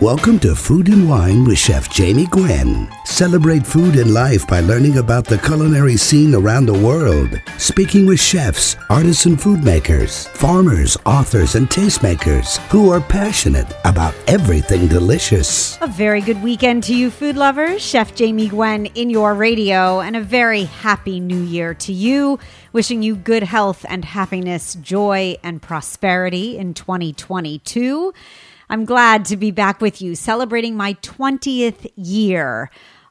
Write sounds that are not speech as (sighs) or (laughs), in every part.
Welcome to Food and Wine with Chef Jamie Gwen. Celebrate food and life by learning about the culinary scene around the world. Speaking with chefs, artisan food makers, farmers, authors, and tastemakers who are passionate about everything delicious. A very good weekend to you, food lovers. Chef Jamie Gwen in your radio, and a very happy new year to you. Wishing you good health and happiness, joy and prosperity in 2022. I'm glad to be back with you celebrating my 20th year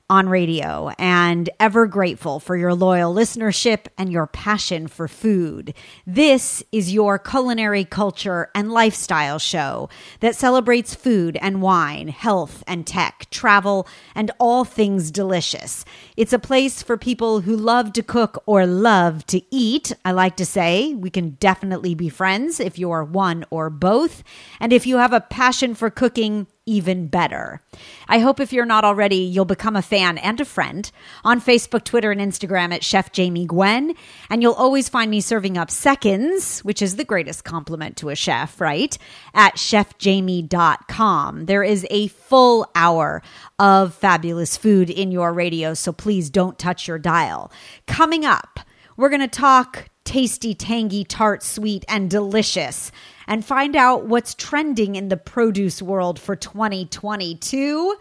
on radio and ever grateful for your loyal listenership and your passion for food. This is your culinary culture and lifestyle show that celebrates food and wine, health and tech, travel, and all things delicious. It's a place for people who love to cook or love to eat. I like to say we can definitely be friends if you're one or both. And if you have a passion for cooking, even better. I hope if you're not already, you'll become a fan and a friend on Facebook, Twitter, and Instagram at Chef Jamie Gwen. And you'll always find me serving up seconds, which is the greatest compliment to a chef, right? At chefjamie.com. There is a full hour of fabulous food in your radio, so please don't touch your dial. Coming up, we're going to talk tasty, tangy, tart, sweet, and delicious and find out what's trending in the produce world for 2022.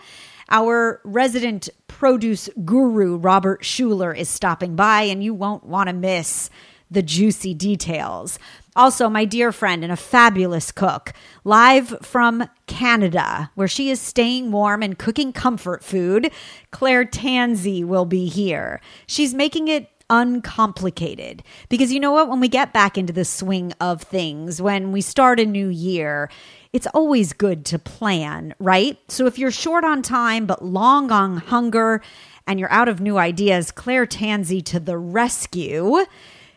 Our resident produce guru, Robert Schueller, is stopping by, and you won't want to miss the juicy details. Also, my dear friend and a fabulous cook, live from Canada, where she is staying warm and cooking comfort food, Claire Tansey will be here. She's making it uncomplicated. Because you know what? When we get back into the swing of things, when we start a new year, it's always good to plan, right? So if you're short on time but long on hunger and you're out of new ideas, Claire Tansey to the rescue.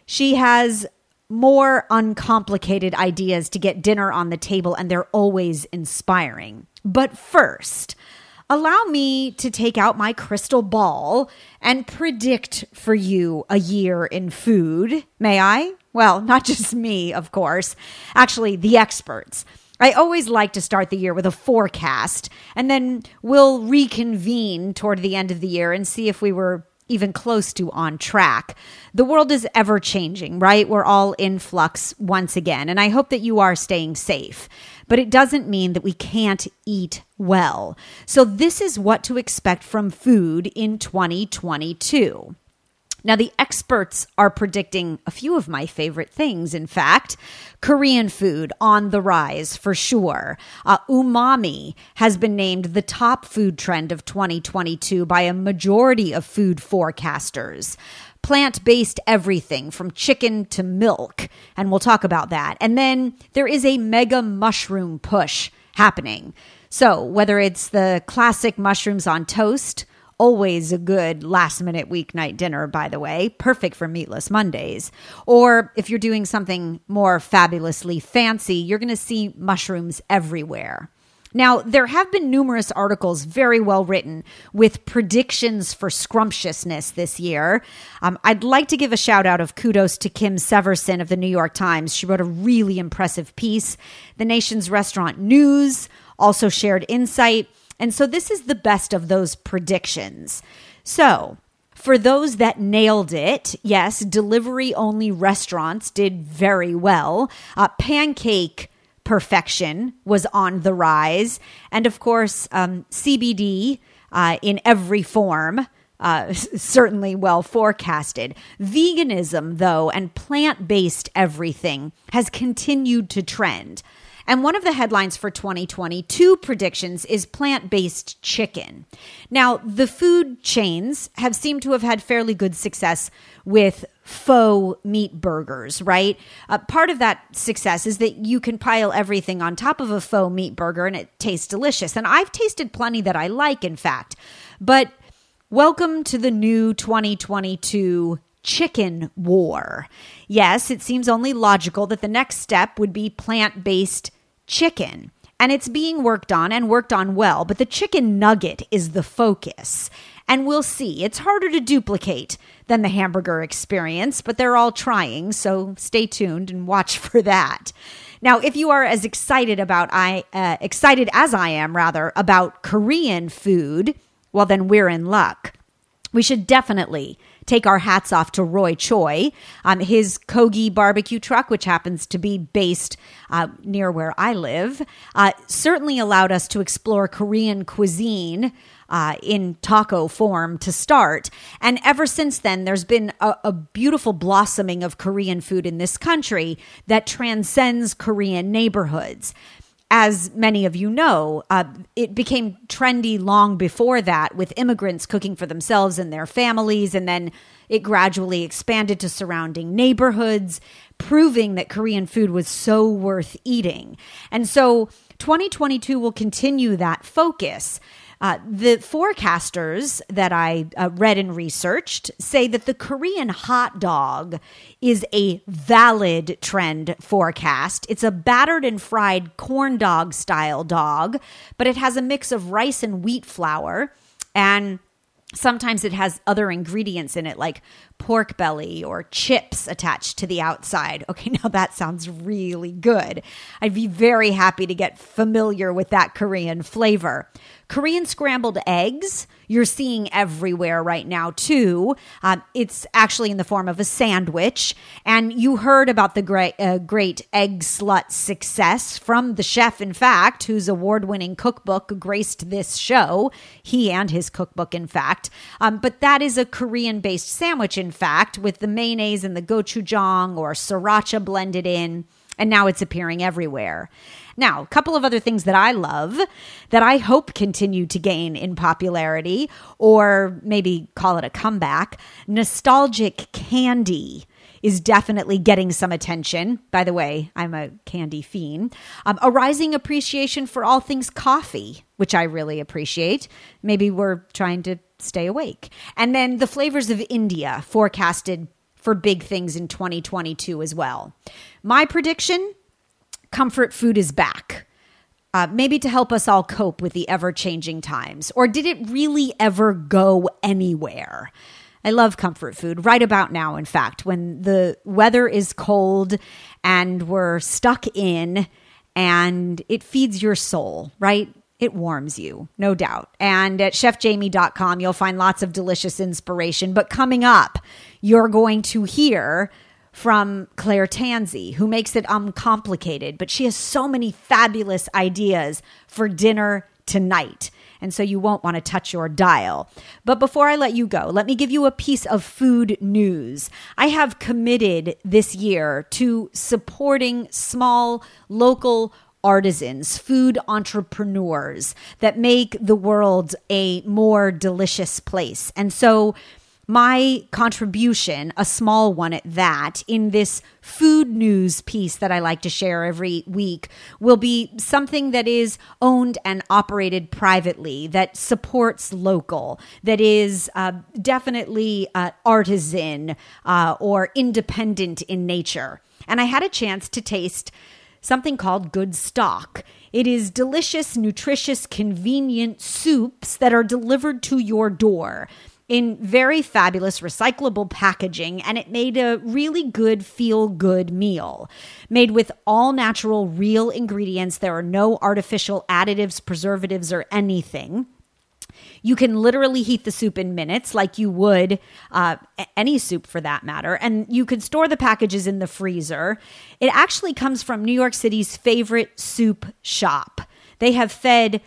She has more uncomplicated ideas to get dinner on the table, and they're always inspiring. But first, allow me to take out my crystal ball and predict for you a year in food. May I? Well, (laughs) not just me, of course. Actually, the experts. I always like to start the year with a forecast, and then we'll reconvene toward the end of the year and see if we were even close to on track. The world is ever changing, right? We're all in flux once again, and I hope that you are staying safe but it doesn't mean that we can't eat well. So, this is what to expect from food in 2022. Now, the experts are predicting a few of my favorite things, in fact. Korean food on the rise for sure. Uh, umami has been named the top food trend of 2022 by a majority of food forecasters plant based everything from chicken to milk. And we'll talk about that. And then there is a mega mushroom push happening. So, whether it's the classic mushrooms on toast, always a good last minute weeknight dinner, by the way, perfect for meatless Mondays. Or if you're doing something more fabulously fancy, you're going to see mushrooms everywhere. Now, there have been numerous articles very well written with predictions for scrumptiousness this year. Um, I'd like to give a shout out of kudos to Kim Severson of the New York Times. She wrote a really impressive piece. The nation's restaurant news also shared insight. And so this is the best of those predictions. So, for those that nailed it, yes, delivery only restaurants did very well. Uh, pancake perfection was on the rise. And of course, um, CBD uh, in every form. Uh, (laughs) certainly well forecasted. Veganism, though, and plant based everything has continued to trend. And one of the headlines for 2022 predictions is plant based chicken. Now, the food chains have seemed to have had fairly good success with faux meat burgers, right? Uh, part of that success is that you can pile everything on top of a faux meat burger and it tastes delicious. And I've tasted plenty that I like, in fact. But welcome to the new 2022 chicken war. Yes, it seems only logical that the next step would be plant based chicken. And it's being worked on and worked on well, but the chicken nugget is the focus. And we'll see. It's harder to duplicate than the hamburger experience, but they're all trying, so stay tuned and watch for that. Now, if you are as excited about I uh, excited as I am rather about Korean food, well then we're in luck. We should definitely take our hats off to Roy Choi. Um, his Kogi barbecue truck, which happens to be based uh, near where I live, uh, certainly allowed us to explore Korean cuisine. Uh, in taco form to start. And ever since then, there's been a, a, beautiful blossoming of Korean food in this country that transcends Korean neighborhoods as many of you know, uh, it became trendy long before that with immigrants cooking for themselves and their families. And then it gradually expanded to surrounding neighborhoods, proving that Korean food was so worth eating. And so 2022 will continue that focus. Uh, the forecasters that I uh, read and researched say that the Korean hot dog is a valid trend forecast. It's a battered and fried corn dog style dog, but it has a mix of rice and wheat flour. And sometimes it has other ingredients in it like pork belly or chips attached to the outside. (laughs) Okay, now that sounds really good. I'd be very happy to get familiar with that Korean flavor. Korean scrambled eggs, you're seeing everywhere right now, too. Um, it's actually in the form of a sandwich. And you heard about the great, uh, great Eggslut success from the chef, in fact, whose award winning cookbook graced this show. He and his cookbook, in fact. Um, but that is a Korean based sandwich, in fact, with the mayonnaise and the gochujang or sriracha blended in. And now it's appearing everywhere. Now, a couple of other things that I love that I hope continue to gain in popularity, or maybe call it a comeback. Nostalgic candy is definitely getting some attention. By the way, I'm a candy fiend. Um, a rising appreciation for all things coffee, which I really appreciate. Maybe we're trying to stay awake. And then the flavors of India forecasted for big things in 2022 as well. My prediction comfort food is back. Uh, maybe to help us all cope with the ever changing times? Or did it really ever go anywhere? I love comfort food right about now, in fact, when the weather is cold and we're stuck in and it feeds your soul, right? It warms you, no doubt. And at chefjamie.com, you'll find lots of delicious inspiration. But coming up, you're going to hear from Claire Tansey, who makes it uncomplicated, but she has so many fabulous ideas for dinner tonight. And so you won't want to touch your dial. But before I let you go, let me give you a piece of food news. I have committed this year to supporting small local artisans, food entrepreneurs that make the world a more delicious place. And so my contribution, a small one at that, in this food news piece that I like to share every week will be something that is owned and operated privately, that supports local, that is uh, definitely uh, artisan uh, or independent in nature. And I had a chance to taste something called Good Stock. It is delicious, nutritious, convenient soups that are delivered to your door in very fabulous recyclable packaging, and it made a really good feel good meal. Made with all natural, real ingredients. There are no artificial additives, preservatives, or anything. You can literally heat the soup in minutes, like you would uh, any soup for that matter. And you could store the packages in the freezer. It actually comes from New York City's favorite soup shop. They have fed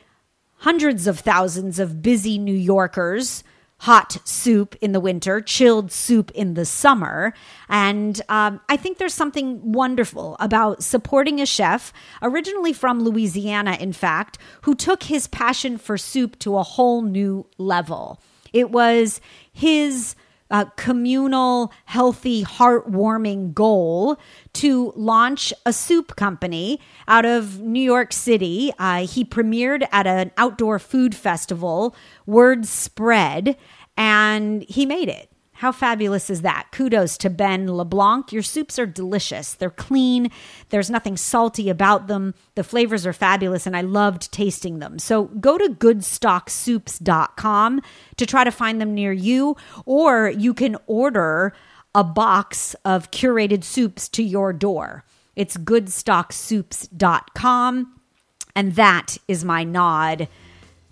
hundreds of thousands of busy New Yorkers hot soup in the winter, chilled soup in the summer. And um, I think there's something wonderful about supporting a chef, originally from Louisiana, in fact, who took his passion for soup to a whole new level. It was his uh, communal, healthy, heartwarming goal to launch a soup company out of New York City. Uh, he premiered at an outdoor food festival, Word Spread, and he made it. How fabulous is that? Kudos to Ben LeBlanc. Your soups are delicious. They're clean. There's nothing salty about them. The flavors are fabulous, and I loved tasting them. So go to goodstocksoups.com to try to find them near you, or you can order a box of curated soups to your door. It's goodstocksoups.com. And that is my nod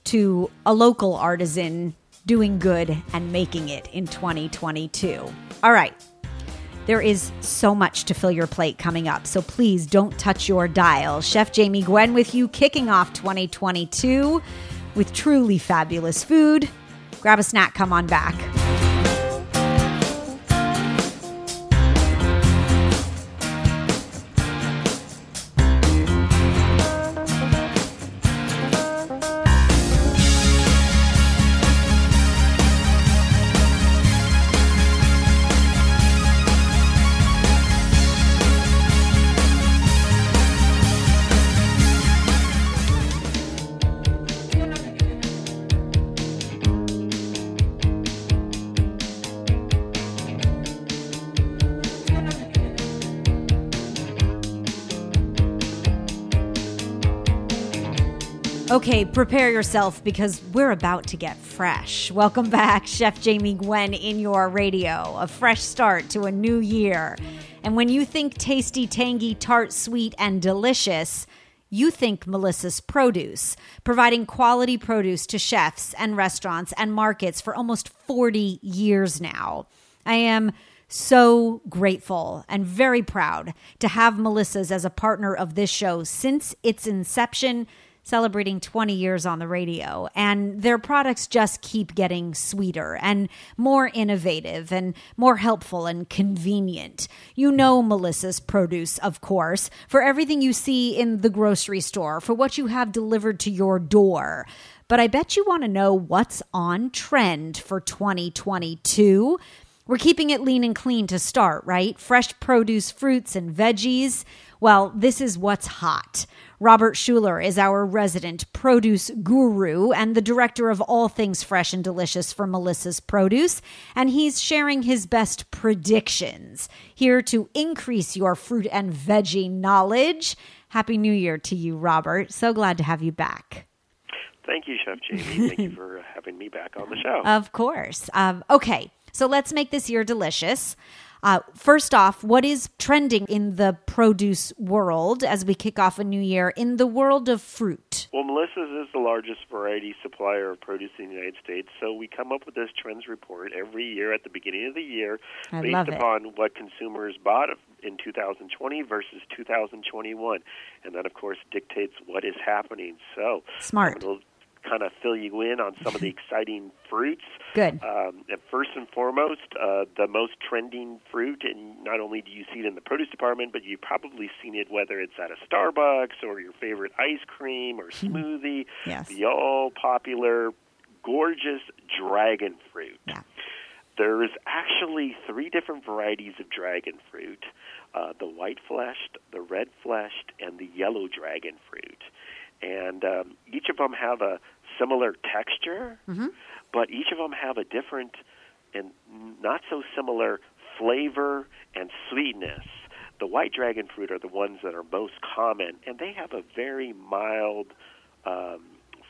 to a local artisan doing good and making it in 2022. All right. There is so much to fill your plate coming up, so please don't touch your dial. Chef Jamie Gwen with you, kicking off 2022 with truly fabulous food. Grab a snack, come on back. Okay, prepare yourself because we're about to get fresh. Welcome back, Chef Jamie Gwen in your radio. A fresh start to a new year. And when you think tasty, tangy, tart, sweet, and delicious, you think Melissa's Produce, providing quality produce to chefs and restaurants and markets for almost 40 years now. I am so grateful and very proud to have Melissa's as a partner of this show since its inception celebrating 20 years on the radio. And their products just keep getting sweeter and more innovative and more helpful and convenient. You know Melissa's produce, of course, for everything you see in the grocery store, for what you have delivered to your door. But I bet you want to know what's on trend for 2022. We're keeping it lean and clean to start, right? Fresh produce, fruits, and veggies. Well, this is what's hot. Robert Schueller is our resident produce guru and the director of all things fresh and delicious for Melissa's Produce, and he's sharing his best predictions here to increase your fruit and veggie knowledge. Happy New Year to you, Robert. So glad to have you back. Thank you, Chef Jamie. (laughs) Thank you for having me back on the show. Of course. Um, okay, so let's make this year delicious. Uh, first off, what is trending in the produce world as we kick off a new year in the world of fruit? Well, Melissa's is the largest variety supplier of produce in the United States, so we come up with this trends report every year at the beginning of the year I based it. upon what consumers bought in 2020 versus 2021. And that, of course, dictates what is happening. So, Smart. Kind of fill you in on some of the (laughs) exciting fruits. Good. Um, first and foremost, uh, the most trending fruit, and not only do you see it in the produce department, but you've probably seen it whether it's at a Starbucks or your favorite ice cream or smoothie. Yes. The all popular, gorgeous dragon fruit. Yeah. There's actually three different varieties of dragon fruit uh, the white fleshed, the red fleshed, and the yellow dragon fruit. And um, each of them have a similar texture, but each of them have a different and not so similar flavor and sweetness. The white dragon fruit are the ones that are most common, and they have a very mild um,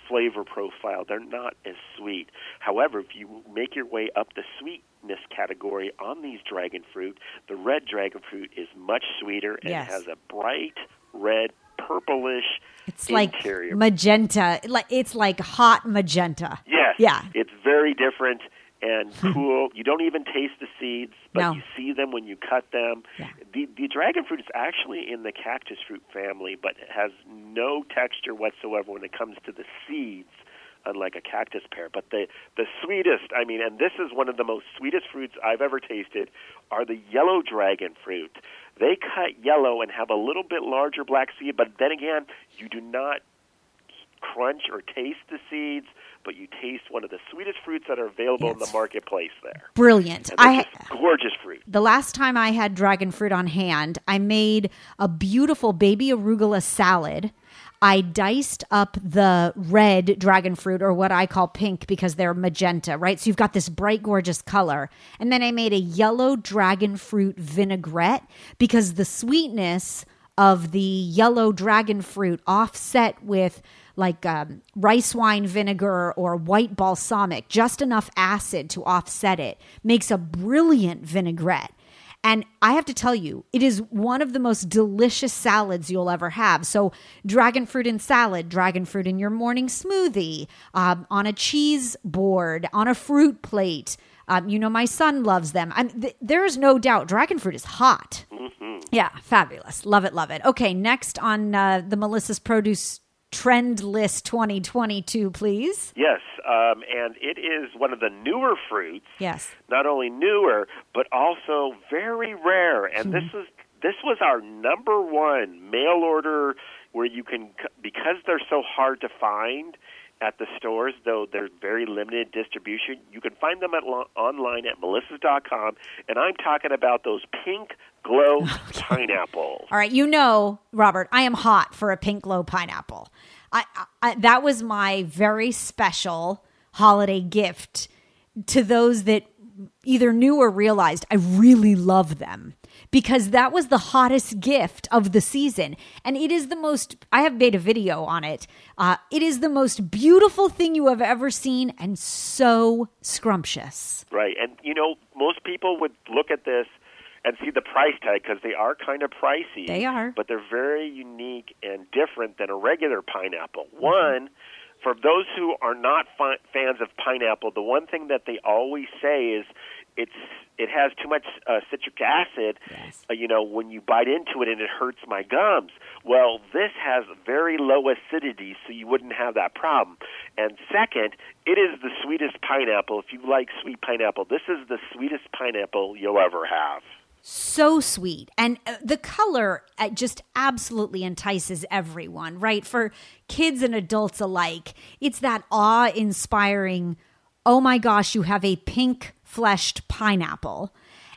flavor profile. They're not as sweet. However, if you make your way up the sweetness category on these dragon fruit, the red dragon fruit is much sweeter and Yes. has a bright red, purplish It's like magenta. Like it's like hot magenta. Yes. Yeah. It's very different and (laughs) cool. you don't even taste the seeds, but No. you see them when you cut them. Yeah. The the dragon fruit is actually in the cactus fruit family, but it has no texture whatsoever when it comes to the seeds. Unlike a cactus pear, but the the sweetest, I mean, and this is one of the most sweetest fruits I've ever tasted, are the yellow dragon fruit. They cut yellow and have a little bit larger black seed, but then again, you do not crunch or taste the seeds, but you taste one of the sweetest fruits that are available in the marketplace there. Brilliant. I gorgeous fruit. the last time I had dragon fruit on hand, I made a beautiful baby arugula salad. I diced up the red dragon fruit, or what I call pink because they're magenta, right? So you've got this bright, gorgeous color. And then I made a yellow dragon fruit vinaigrette because the sweetness of the yellow dragon fruit offset with like um, rice wine vinegar or white balsamic, just enough acid to offset it, makes a brilliant vinaigrette. And I have to tell you, it is one of the most delicious salads you'll ever have. So, dragon fruit in salad, dragon fruit in your morning smoothie, um, on a cheese board, on a fruit plate. Um, you know, my son loves them. Th- there is no doubt dragon fruit is hot. Mm-hmm. Yeah, fabulous. Love it, love it. Okay, next on uh, the Melissa's Produce Trend List 2022, please. Yes, um, and it is one of the newer fruits. Yes. Not only newer, but also very rare. And mm-hmm. (laughs) this is this was our number one mail order where you can because they're so hard to find at the stores, though they're very limited distribution. You can find them at online at melissas.com, and I'm talking about those pink glow (laughs) pineapples. All right, you know, Robert, I am hot for a pink glow pineapple. I, I that was my very special holiday gift to those that either knew or realized I really love them because that was the hottest gift of the season. And it is the most, I have made a video on it. Uh, it is the most beautiful thing you have ever seen and so scrumptious. Right. And, you know, most people would look at this and see the price tag because they are kind of pricey. They are. But they're very unique and different than a regular pineapple. Mm-hmm. One, for those who are not fans of pineapple, the one thing that they always say is it's it has too much uh, citric acid. Yes. Uh, you know, when you bite into it and it hurts my gums. Well, this has very low acidity, so you wouldn't have that problem. And second, it is the sweetest pineapple. If you like sweet pineapple, this is the sweetest pineapple you'll ever have so sweet and uh, the color uh, just absolutely entices everyone right for kids and adults alike it's that awe-inspiring oh my gosh you have a pink fleshed pineapple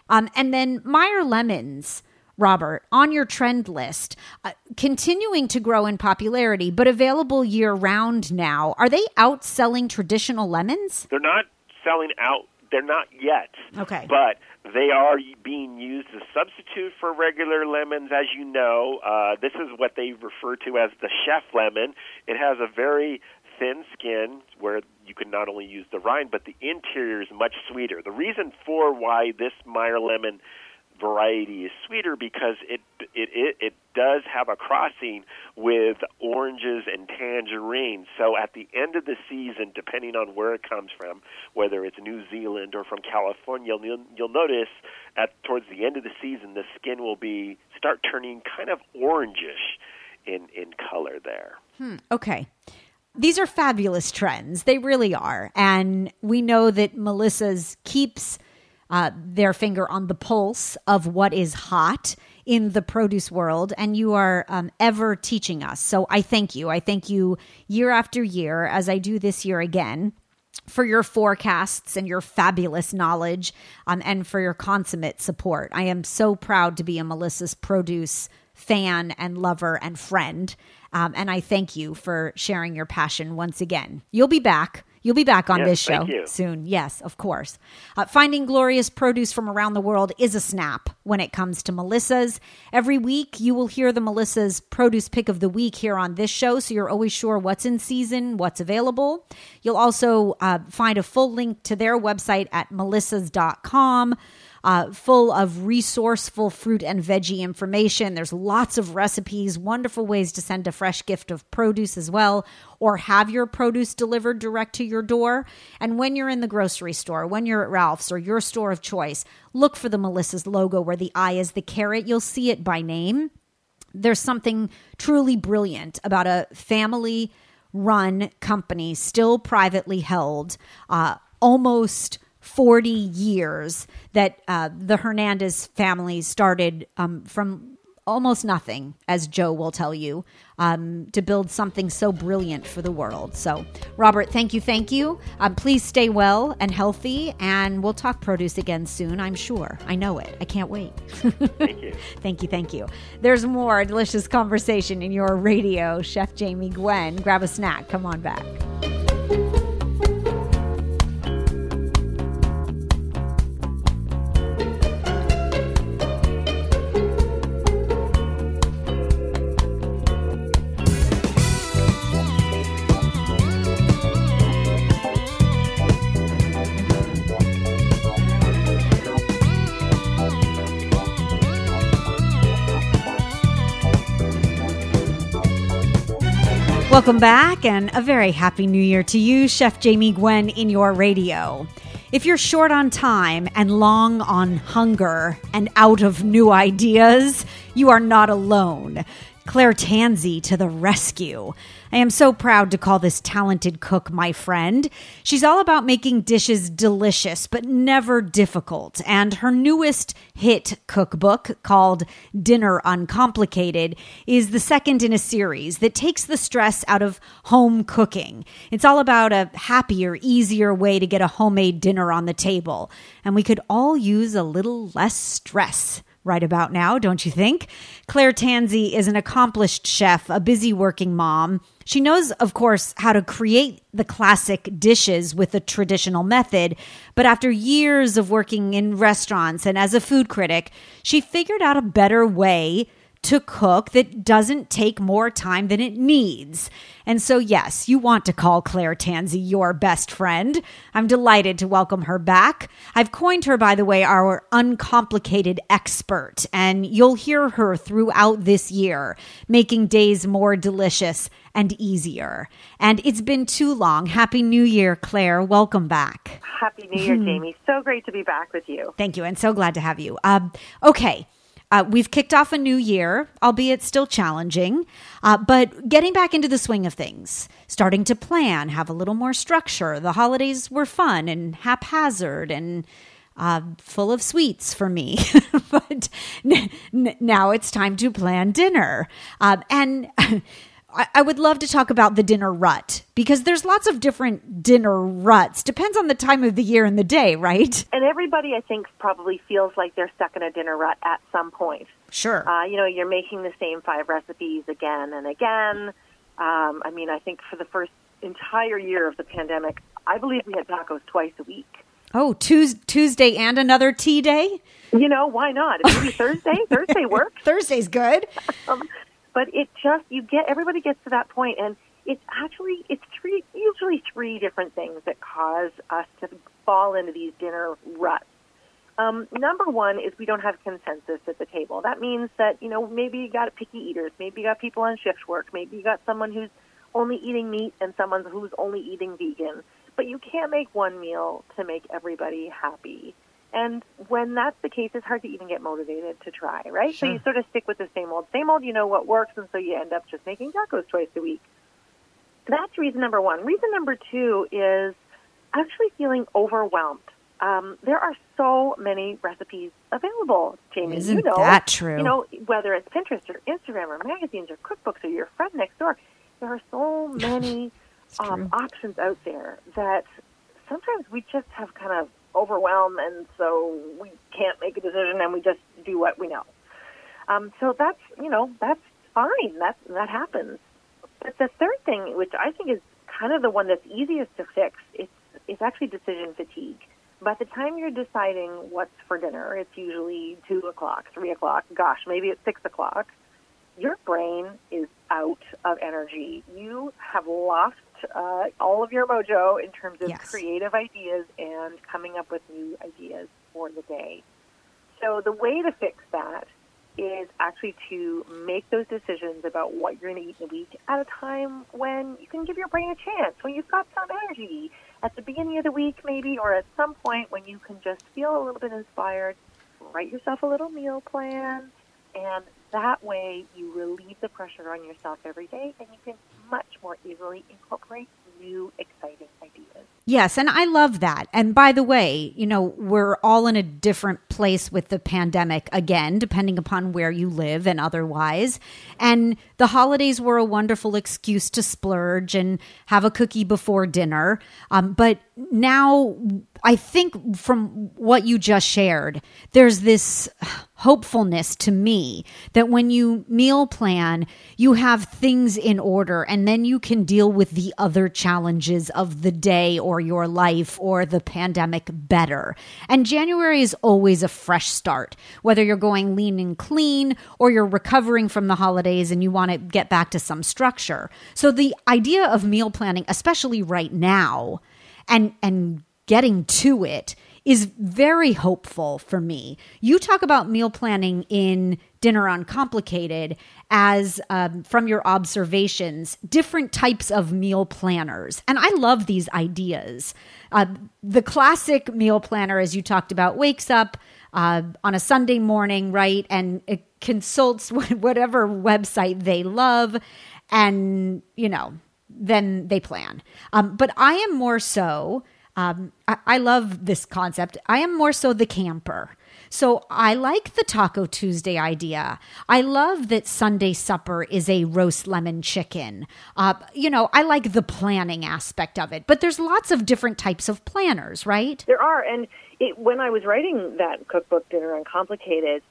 um, and then meyer lemons Robert, on your trend list, uh, continuing to grow in popularity, but available year round now. Are they outselling traditional lemons? They're not selling out. They're not yet. Okay. But they are being used as substitute for regular lemons, as you know. Uh, this is what they refer to as the chef lemon. It has a very thin skin where you can not only use the rind, but the interior is much sweeter. The reason for why this Meyer lemon variety is sweeter because it it it, it does have a crossing with oranges and tangerines. So at the end of the season, depending on where it comes from, whether it's New Zealand or from California, you'll, you'll notice at towards the end of the season the skin will be start turning kind of orangish in in color there. Hmm. Okay. These are fabulous trends. They really are. And we know that Melissa's keeps uh, their finger on the pulse of what is hot in the produce world, and you are um, ever teaching us. So I thank you. I thank you year after year, as I do this year again. For your forecasts and your fabulous knowledge, um, and for your consummate support. I am so proud to be a Melissa's Produce fan and lover and friend. Um, and I thank you for sharing your passion once again. You'll be back You'll be back on yes, this show soon. Yes, of course. Uh, finding glorious produce from around the world is a snap when it comes to Melissa's. Every week, you will hear the Melissa's produce pick of the week here on this show, so you're always sure what's in season, what's available. You'll also uh, find a full link to their website at melissas.com uh, full of resourceful fruit and veggie information. There's lots of recipes, wonderful ways to send a fresh gift of produce as well, or have your produce delivered direct to your door. And when you're in the grocery store, when you're at Ralph's or your store of choice, look for the Melissa's logo where the eye is the carrot. You'll see it by name. There's something truly brilliant about a family run company, still privately held, uh, almost 40 years that uh, the Hernandez family started um, from almost nothing, as Joe will tell you, um, to build something so brilliant for the world. So, Robert, thank you, thank you. Um, please stay well and healthy, and we'll talk produce again soon, I'm sure. I know it. I can't wait. thank you. (laughs) thank you, thank you. There's more delicious conversation in your radio. Chef Jamie Gwen, grab a snack. Come on back. Welcome back and a very happy new year to you, Chef Jamie Gwen, in your radio. If you're short on time and long on hunger and out of new (laughs) ideas, you are not alone. Claire Tansey to the rescue. I am so proud to call this talented cook my friend. She's all about making dishes delicious, but never difficult. And her newest hit cookbook, called Dinner Uncomplicated, is the second in a series that takes the stress out of home cooking. It's all about a happier, easier way to get a homemade dinner on the table. And we could all use a little less stress right about now, don't you think? Claire Tansey is an accomplished chef, a busy working mom. She knows, of course, how to create the classic dishes with the traditional method, but after years of working in restaurants and as a food critic, she figured out a better way to cook that doesn't take more time than it needs. And so, yes, you want to call Claire Tansey your best friend. I'm delighted to welcome her back. I've coined her, by the way, our uncomplicated expert, and you'll hear her throughout this year, making days more delicious and easier. And it's been too long. Happy New Year, Claire. Welcome back. Happy New Year, (laughs) Jamie. So great to be back with you. Thank you, and so glad to have you. Um, okay. Uh, we've kicked off a new year, albeit still challenging, uh, but getting back into the swing of things, starting to plan, have a little more structure. The holidays were fun and haphazard and uh, full of sweets for me. (laughs) but n- n- now it's time to plan dinner. Uh, and (laughs) I-, I would love to talk about the dinner rut because there's lots of different dinner ruts. Depends on the time of the year and the day, right? And everybody, I think, probably feels like they're stuck in a dinner rut at some point. Sure. Uh, you know, you're making the same five recipes again and again. Um, I mean, I think for the first entire year of the pandemic, I believe we had tacos twice a week. Oh, Tuesday and another tea day? You know, why not? Maybe Thursday. (laughs) Thursday works. Thursday's good. (laughs) Um, but it just you get everybody gets to that point, and it's actually it's three usually three different things that cause us to fall into these dinner ruts. Um, number one is we don't have consensus at the table. That means that you know maybe you got picky eaters, maybe you got people on shift work, maybe you got someone who's only eating meat and someone who's only eating vegan. But you can't make one meal to make everybody happy. And when that's the case, it's hard to even get motivated to try, right? Sure. So you sort of stick with the same old, same old. You know what works, and so you end up just making tacos twice a week. That's reason number one. Reason number two is actually feeling overwhelmed. Um, there are so many recipes available, Jamie. Isn't you know, that true? You know, whether it's Pinterest or Instagram or magazines or cookbooks or your friend next door, there are so (laughs) many um, options out there that sometimes we just have kind of overwhelmed, and so we can't make a decision, and we just do what we know. Um, so that's you know that's fine. That that happens. But the third thing, which I think is kind of the one that's easiest to fix, it's it's actually decision fatigue. By the time you're deciding what's for dinner, it's usually two o'clock, three o'clock. Gosh, maybe it's six o'clock. Your brain is out of energy. You have lost uh, all of your mojo in terms of Yes. creative ideas and coming up with new ideas for the day. So the way to fix that is actually to make those decisions about what you're going to eat in a week at a time when you can give your brain a chance, when you've got some energy at the beginning of the week, maybe, or at some point when you can just feel a little bit inspired. Write yourself a little meal plan, and that way you relieve the pressure on yourself every day, and you can much more easily incorporate new, exciting ideas. Yes, and I love that. And by the way, you know, we're all in a different place with the pandemic again, depending upon where you live and otherwise. And the holidays were a wonderful excuse to splurge and have a cookie before dinner. Um, but now, I think from what you just shared, there's this hopefulness to me that when you meal plan, you have things in order and then you can deal with the other challenges of the day or your life or the pandemic better. And January is always a fresh start, whether you're going lean and clean or you're recovering from the holidays and you want to get back to some structure. So the idea of meal planning, especially right now, and and getting to it is very hopeful for me. You talk about meal planning in Dinner Uncomplicated as, um, from your observations, different types of meal planners. And I love these ideas. Uh, the classic meal planner, as you talked about, wakes up uh, on a Sunday morning, right? And consults (laughs) whatever website they love. And, you know, then they plan. Um, but I am more so, um, I, I love this concept. I am more so the camper. So I like the Taco Tuesday idea. I love that Sunday supper is a roast lemon chicken. Uh, you know, I like the planning aspect of it, but there's lots of different types of planners, right? There are. And it, when I was writing that cookbook, Dinner Uncomplicated,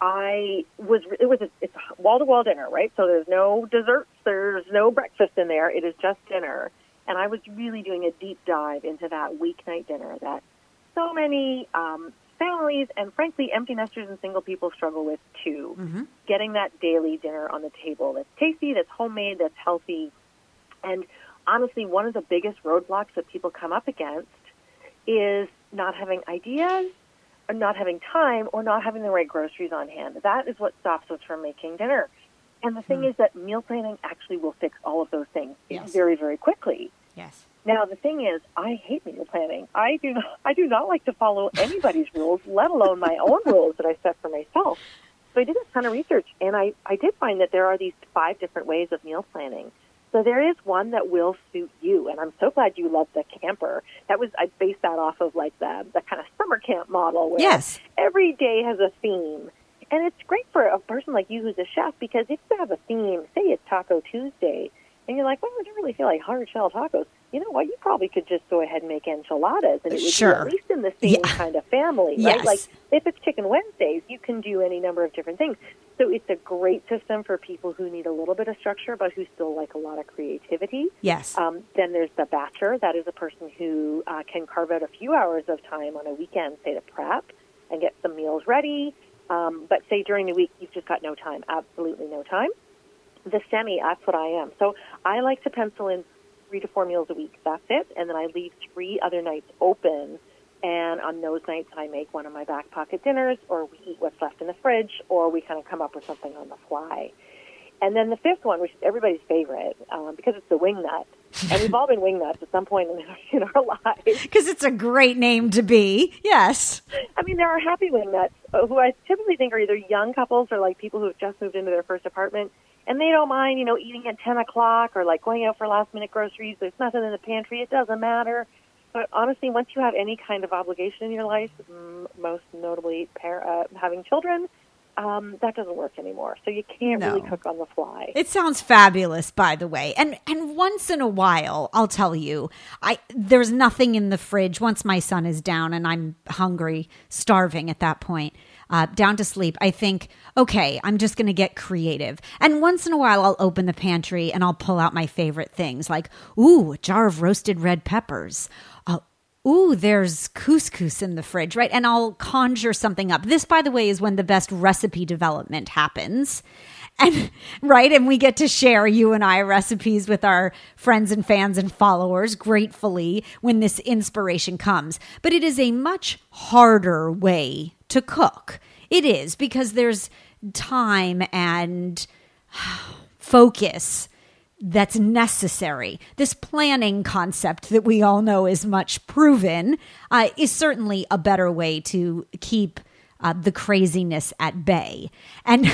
I was it was a, it's wall to wall dinner, right? So there's no desserts, there's no breakfast in there. It is just dinner, and I was really doing a deep dive into that weeknight dinner that so many um, families and frankly empty nesters and single people struggle with too. Mm-hmm. Getting that daily dinner on the table that's tasty, that's homemade, that's healthy, and honestly, one of the biggest roadblocks that people come up against is not having ideas or not having time or not having the right groceries on hand. That is what stops us from making dinner. And the thing hmm. is that meal planning actually will fix all of those things yes. very, very quickly. Yes. Now the thing is, I hate meal planning. I do not. I do not like to follow anybody's (laughs) rules, let alone my own rules that I set for myself. So I did a ton of research, and I I did find that there are these five different ways of meal planning. So there is one that will suit you, and I'm so glad you love the camper. That was I based that off of like the the kind of summer camp model where yes. every day has a theme, and it's great for a person like you who's a chef because if you have a theme, say it's Taco Tuesday, and you're like, well, I don't really feel like hard shell tacos you know what, you probably could just go ahead and make enchiladas, and it would sure. be at least in the same yeah. kind of family, yes. Like if it's Chicken Wednesdays, you can do any number of different things. So it's a great system for people who need a little bit of structure, but who still like a lot of creativity. Yes. Um, then there's the batcher. That is a person who uh, can carve out a few hours of time on a weekend, say, to prep and get some meals ready. Um, but say during the week, you've just got no time, absolutely no time. The semi, that's what I am. So I like to pencil in three to four meals a week. That's it. And then I leave three other nights open. And on those nights, I make one of my back pocket dinners, or we eat what's left in the fridge, or we kind of come up with something on the fly. And then the fifth one, which is everybody's favorite, um, because it's the wing nut. And we've all been wing nuts at some point in our, (laughs) in our lives. Because it's a great name to be. Yes. I mean, there are happy wing nuts uh, who I typically think are either young couples or like people who have just moved into their first apartment and they don't mind, you know, eating at 10 o'clock or like going out for last minute groceries. There's nothing in the pantry. It doesn't matter. But honestly, once you have any kind of obligation in your life, most notably par- uh, having children, um, that doesn't work anymore. So you can't no. really cook on the fly. It sounds fabulous, by the way. And and once in a while, I'll tell you, I there's nothing in the fridge. Once my son is down and I'm hungry, starving at that point, uh, down to sleep, I think, okay, I'm just going to get creative. And once in a while, I'll open the pantry and I'll pull out my favorite things, like ooh, a jar of roasted red peppers. Ooh, there's couscous in the fridge, right? And I'll conjure something up. This, by the way, is when the best recipe development happens. (laughs) And right, and we get to share you and I recipes with our friends and fans and followers gratefully when this inspiration comes. But it is a much harder way to cook. It is because there's time and (sighs) focus that's necessary. This planning concept that we all know is much proven uh, is certainly a better way to keep uh, the craziness at bay. And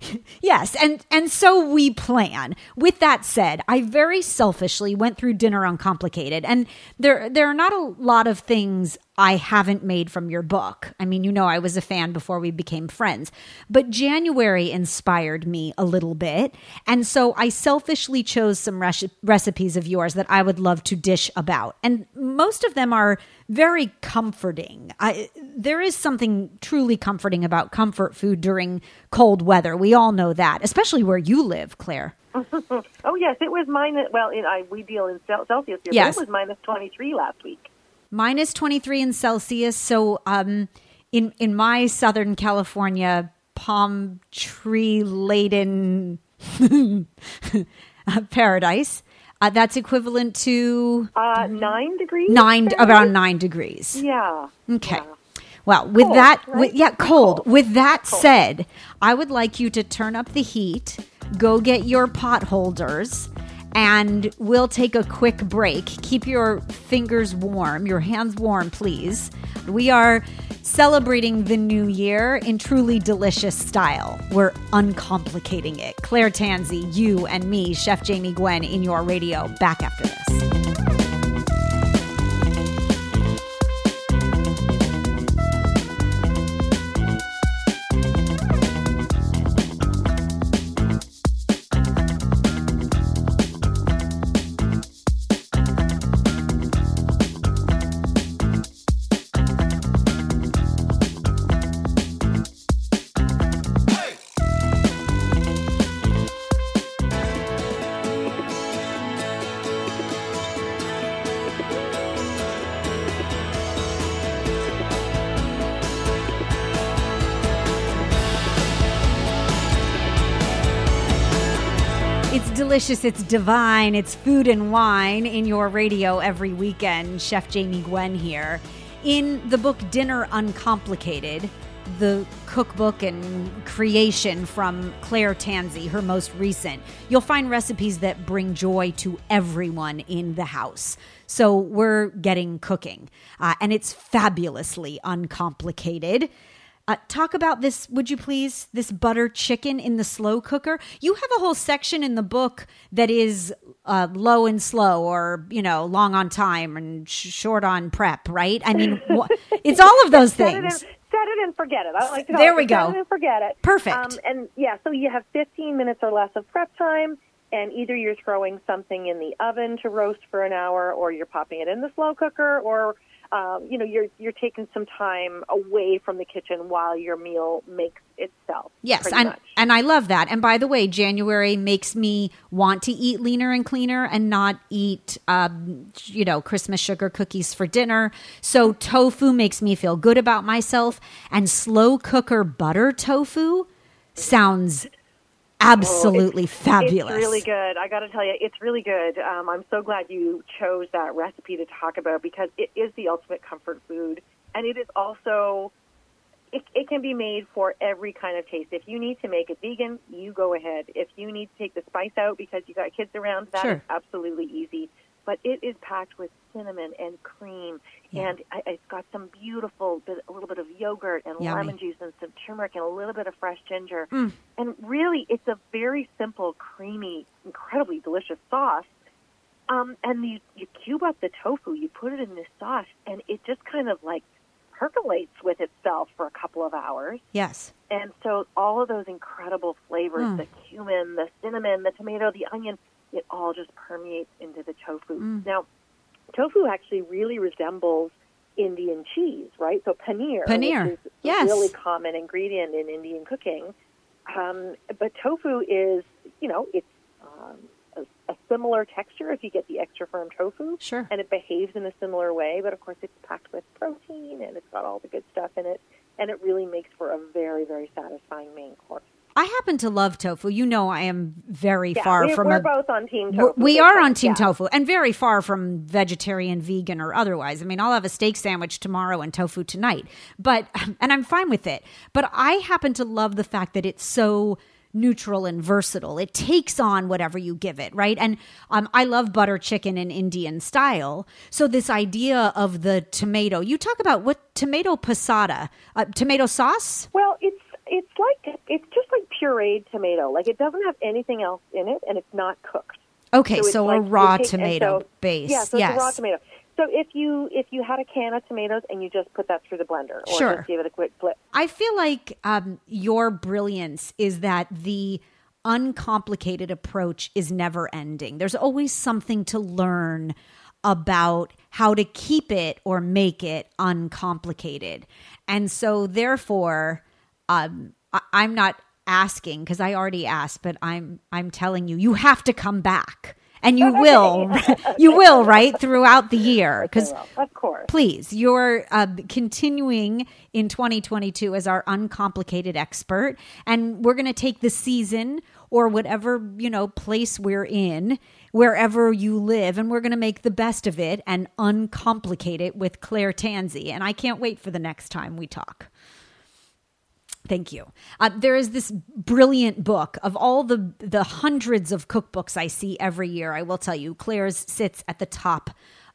(laughs) yes, and and so we plan. With that said, I very selfishly went through dinner uncomplicated, and there there are not a lot of things I haven't made from your book. I mean, you know, I was a fan before we became friends, but January inspired me a little bit. And so I selfishly chose some recipes of yours that I would love to dish about. And most of them are very comforting. I, there is something truly comforting about comfort food during cold weather. We all know that, especially where you live, Claire. (laughs) oh, yes. It was minus, well, in, I, we deal in Celsius here, yes. it was minus 23 last week minus 23 in Celsius. So um, in, in my Southern California palm tree laden (laughs) paradise, Uh, that's equivalent to Uh, nine degrees. nine, Fahrenheit? around nine degrees. Yeah. Okay. Yeah. Well, with Cold, that, right? with, yeah, cold. Cold. With that said, I would like you to turn up the heat, go get your pot holders, and we'll take a quick break. Keep your fingers warm, your hands warm, please. We are celebrating the new year in truly delicious style. We're uncomplicating it. Claire Tansey, you and me, Chef Jamie Gwen in your radio. Back after this. Delicious, it's divine, it's food and wine in your radio every weekend. Chef Jamie Gwen here. In the book Dinner Uncomplicated, the cookbook and creation from Claire Tansey, her most recent, you'll find recipes that bring joy to everyone in the house. So we're getting cooking, uh, and it's fabulously uncomplicated. Uh, talk about this, would you please? This butter chicken in the slow cooker. You have a whole section in the book that is uh, low and slow, or you know, long on time and sh- short on prep. Right? I mean, wh- (laughs) it's all of those Set things. set it and forget it. I like to There it we set go. it and forget it. Perfect. Um, and yeah, so you have 15 minutes or less of prep time, and either you're throwing something in the oven to roast for an hour, or you're popping it in the slow cooker, or um, you know, you're you're taking some time away from the kitchen while your meal makes itself. Yes, and much. and I love that. And by the way, January makes me want to eat leaner and cleaner and not eat, um, you know, Christmas sugar cookies for dinner. So tofu makes me feel good about myself, and slow cooker butter tofu sounds absolutely fabulous. It's really good. I got to tell you, it's really good. Um, I'm so glad you chose that recipe to talk about because it is the ultimate comfort food, and it is also it, it can be made for every kind of taste. If you need to make it vegan, you go ahead. If you need to take the spice out because you got kids around, that is Sure. absolutely easy. But it is packed with cinnamon and cream, Yeah. and I, it's got some beautiful, bit, a little bit of yogurt and Yummy. lemon juice and some turmeric and a little bit of fresh ginger. Mm. And really, it's a very simple, creamy, incredibly delicious sauce. Um, and you, you cube up the tofu, you put it in this sauce, and it just kind of like percolates with itself for a couple of hours. Yes. And so all of those incredible flavors, Mm. the cumin, the cinnamon, the tomato, the onion, it all just permeates into the tofu. Mm. Now, tofu actually really resembles Indian cheese, right? So paneer, Paneer, is yes. a really common ingredient in Indian cooking. Um, but tofu is, you know, it's um, a, a similar texture if you get the extra firm tofu Sure. and it behaves in a similar way, but of course it's packed with protein and it's got all the good stuff in it, and it really makes for a very, very satisfying main course. I happen to love tofu. You know, I am very Yeah, far we, from we're a both on team tofu. We are on Team yeah. Tofu and very far from vegetarian, vegan, or otherwise. I mean, I'll have a steak sandwich tomorrow and tofu tonight, but (clears throat) and I'm fine with it. But I happen to love the fact that it's so neutral and versatile. It takes on whatever you give it, right? And um, I love butter chicken in Indian style. So this idea of the tomato, you talk about what tomato passata, uh, tomato sauce. Well, it's it's like it's just like pureed tomato. Like it doesn't have anything else in it, and it's not cooked. Okay, it's so, like a raw take- tomato so- base. Yeah, so yes. it's a raw tomato. So if you if you had a can of tomatoes and you just put that through the blender, or Sure. just give it a quick flip, I feel like um, your brilliance is that the uncomplicated approach is never ending. There's always something to learn about how to keep it or make it uncomplicated. And so, therefore, um, I- I'm not asking because I already asked, but I'm I'm telling you, you have to come back, and you will, (laughs) (laughs) you will, right throughout the year because of course. please you're uh, continuing in 2022 as our uncomplicated expert and we're going to take the season or whatever, you know, place we're in, wherever you live, and we're going to make the best of it and uncomplicate it with Claire Tansey. And I can't wait for the next time we talk. Thank you. Uh, there is this brilliant book of all the the hundreds of cookbooks I see every year. I will tell you, Claire's sits at the top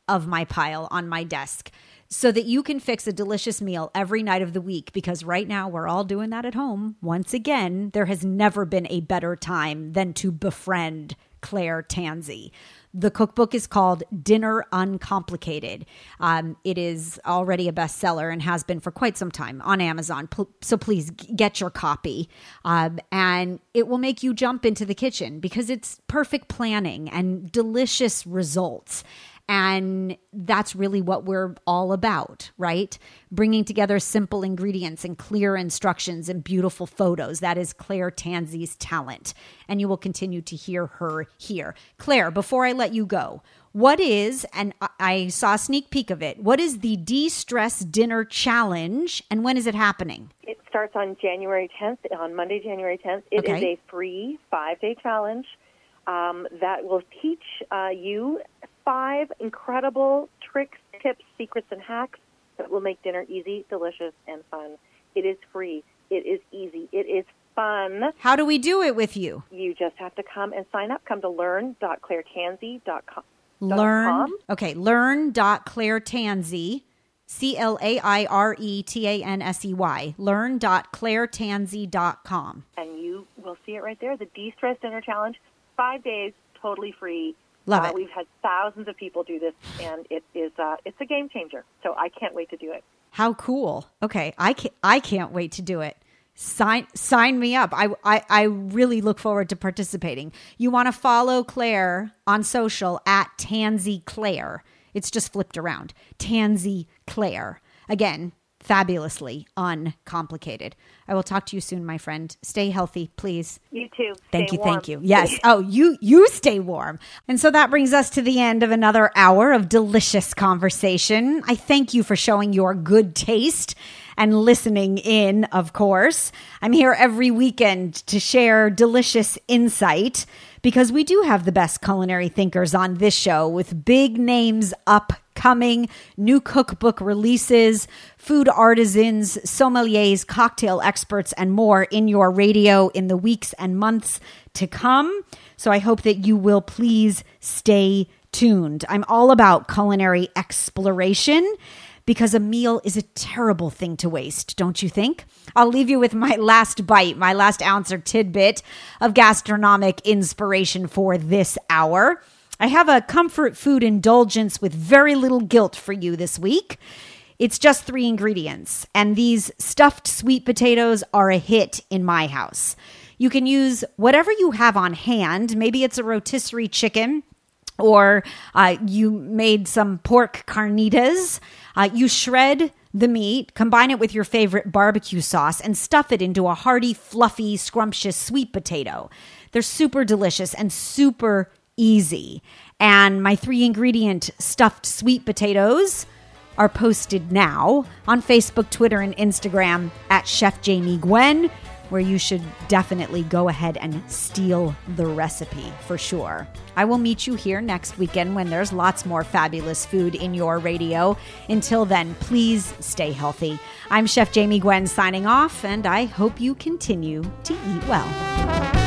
of my pile on my desk so that you can fix a delicious meal every night of the week because right now we're all doing that at home. Once again, there has never been a better time than to befriend Claire Tansey. The cookbook is called Dinner Uncomplicated. Um, it is already a bestseller and has been for quite some time on Amazon. So please get your copy. Um, and it will make you jump into the kitchen because it's perfect planning and delicious results. And that's really what we're all about, right? Bringing together simple ingredients and clear instructions and beautiful photos. That is Claire Tansey's talent. And you will continue to hear her here. Claire, before I let you go, what is, and I saw a sneak peek of it, what is the De Stress Dinner Challenge and when is it happening? It starts on January 10th, on Monday, January 10th. It okay. is a free five day challenge um, that will teach uh, you five incredible tricks, tips, secrets, and hacks that will make dinner easy, delicious, and fun. It is free. It is easy. It is fun. How do we do it with you? You just have to come and sign up. Come to learn.clairetansey.com. Learn. Okay, learn.clairetansey. C L A I R E T A N S E Y. Learn.clairetansey.com. And you will see it right there the De Stress Dinner Challenge. Five days, totally free Love uh, it. We've had thousands of people do this, and it is uh, it's a game changer. So I can't wait to do it. How cool! Okay, I can't I can't wait to do it. Sign sign me up. I I, I really look forward to participating. You want to follow Claire on social at Tansey Claire. It's just flipped around. Tansey Claire. Again, fabulously uncomplicated. I will talk to you soon, my friend. Stay healthy, please. You too. Thank stay you, warm. thank you. Yes. (laughs) oh, you you stay warm. And so that brings us to the end of another hour of delicious conversation. I thank you for showing your good taste and listening in, of course. I'm here every weekend to share delicious insight because we do have the best culinary thinkers on this show with big names upcoming, new cookbook releases, food artisans, sommeliers, cocktail experts, and more in your radio in the weeks and months to come. So I hope that you will please stay tuned. I'm all about culinary exploration because a meal is a terrible thing to waste, don't you think? I'll leave you with my (laughs) last bite, my last ounce or tidbit of gastronomic inspiration for this hour. I have a comfort food indulgence with very little guilt for you this week. It's just three ingredients, and these stuffed sweet potatoes are a hit in my house. You can use whatever you have on hand. Maybe it's a rotisserie chicken, or uh, you made some pork carnitas. Uh, you shred the meat, combine it with your favorite barbecue sauce, and stuff it into a hearty, fluffy, scrumptious sweet potato. They're super delicious and super easy. And my three ingredient stuffed sweet potatoes are posted now on Facebook, Twitter, and Instagram at Chef Jamie Gwen where you should definitely go ahead and steal the recipe for sure. I will meet you here next weekend when there's lots more fabulous food in your radio. Until then, please stay healthy. I'm Chef Jamie Gwen signing off, and I hope you continue to eat well.